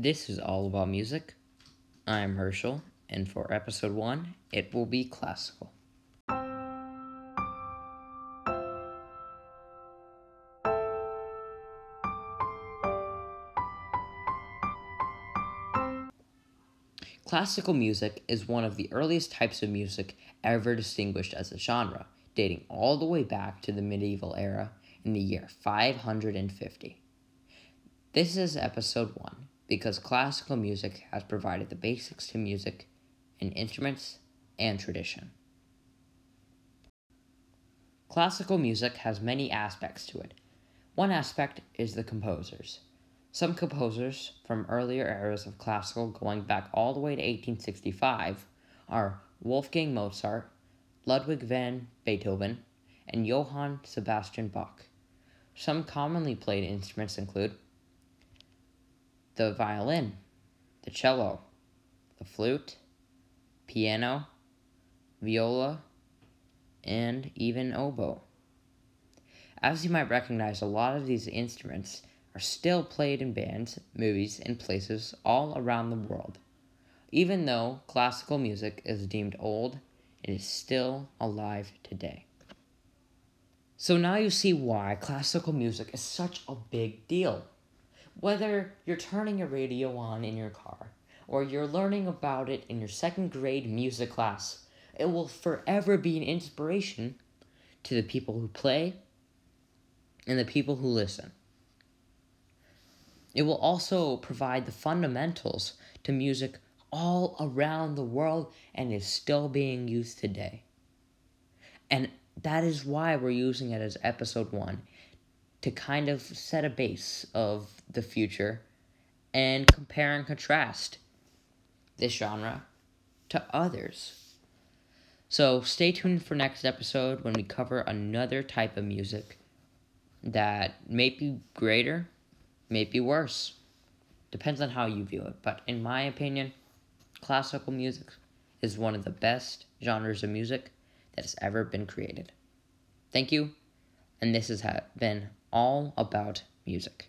This is all about music. I'm Herschel, and for episode one, it will be classical. Classical music is one of the earliest types of music ever distinguished as a genre, dating all the way back to the medieval era in the year 550. This is episode 1 because classical music has provided the basics to music in instruments and tradition. Classical music has many aspects to it. One aspect is the composers. Some composers from earlier eras of classical, going back all the way to 1865, are Wolfgang Mozart, Ludwig van Beethoven, and Johann Sebastian Bach. Some commonly played instruments include the violin, the cello, the flute, piano, viola, and even oboe. As you might recognize, a lot of these instruments are still played in bands, movies, and places all around the world. Even though classical music is deemed old, it is still alive today. So now you see why classical music is such a big deal. Whether you're turning a radio on in your car or you're learning about it in your second grade music class, it will forever be an inspiration to the people who play and the people who listen. It will also provide the fundamentals to music all around the world and is still being used today. And that is why we're using it as episode one to kind of set a base of the future and compare and contrast this genre to others. So stay tuned for next episode when we cover another type of music that may be greater, may be worse. Depends on how you view it. But in my opinion, classical music is one of the best genres of music that has ever been created. Thank you, and this has been all about music.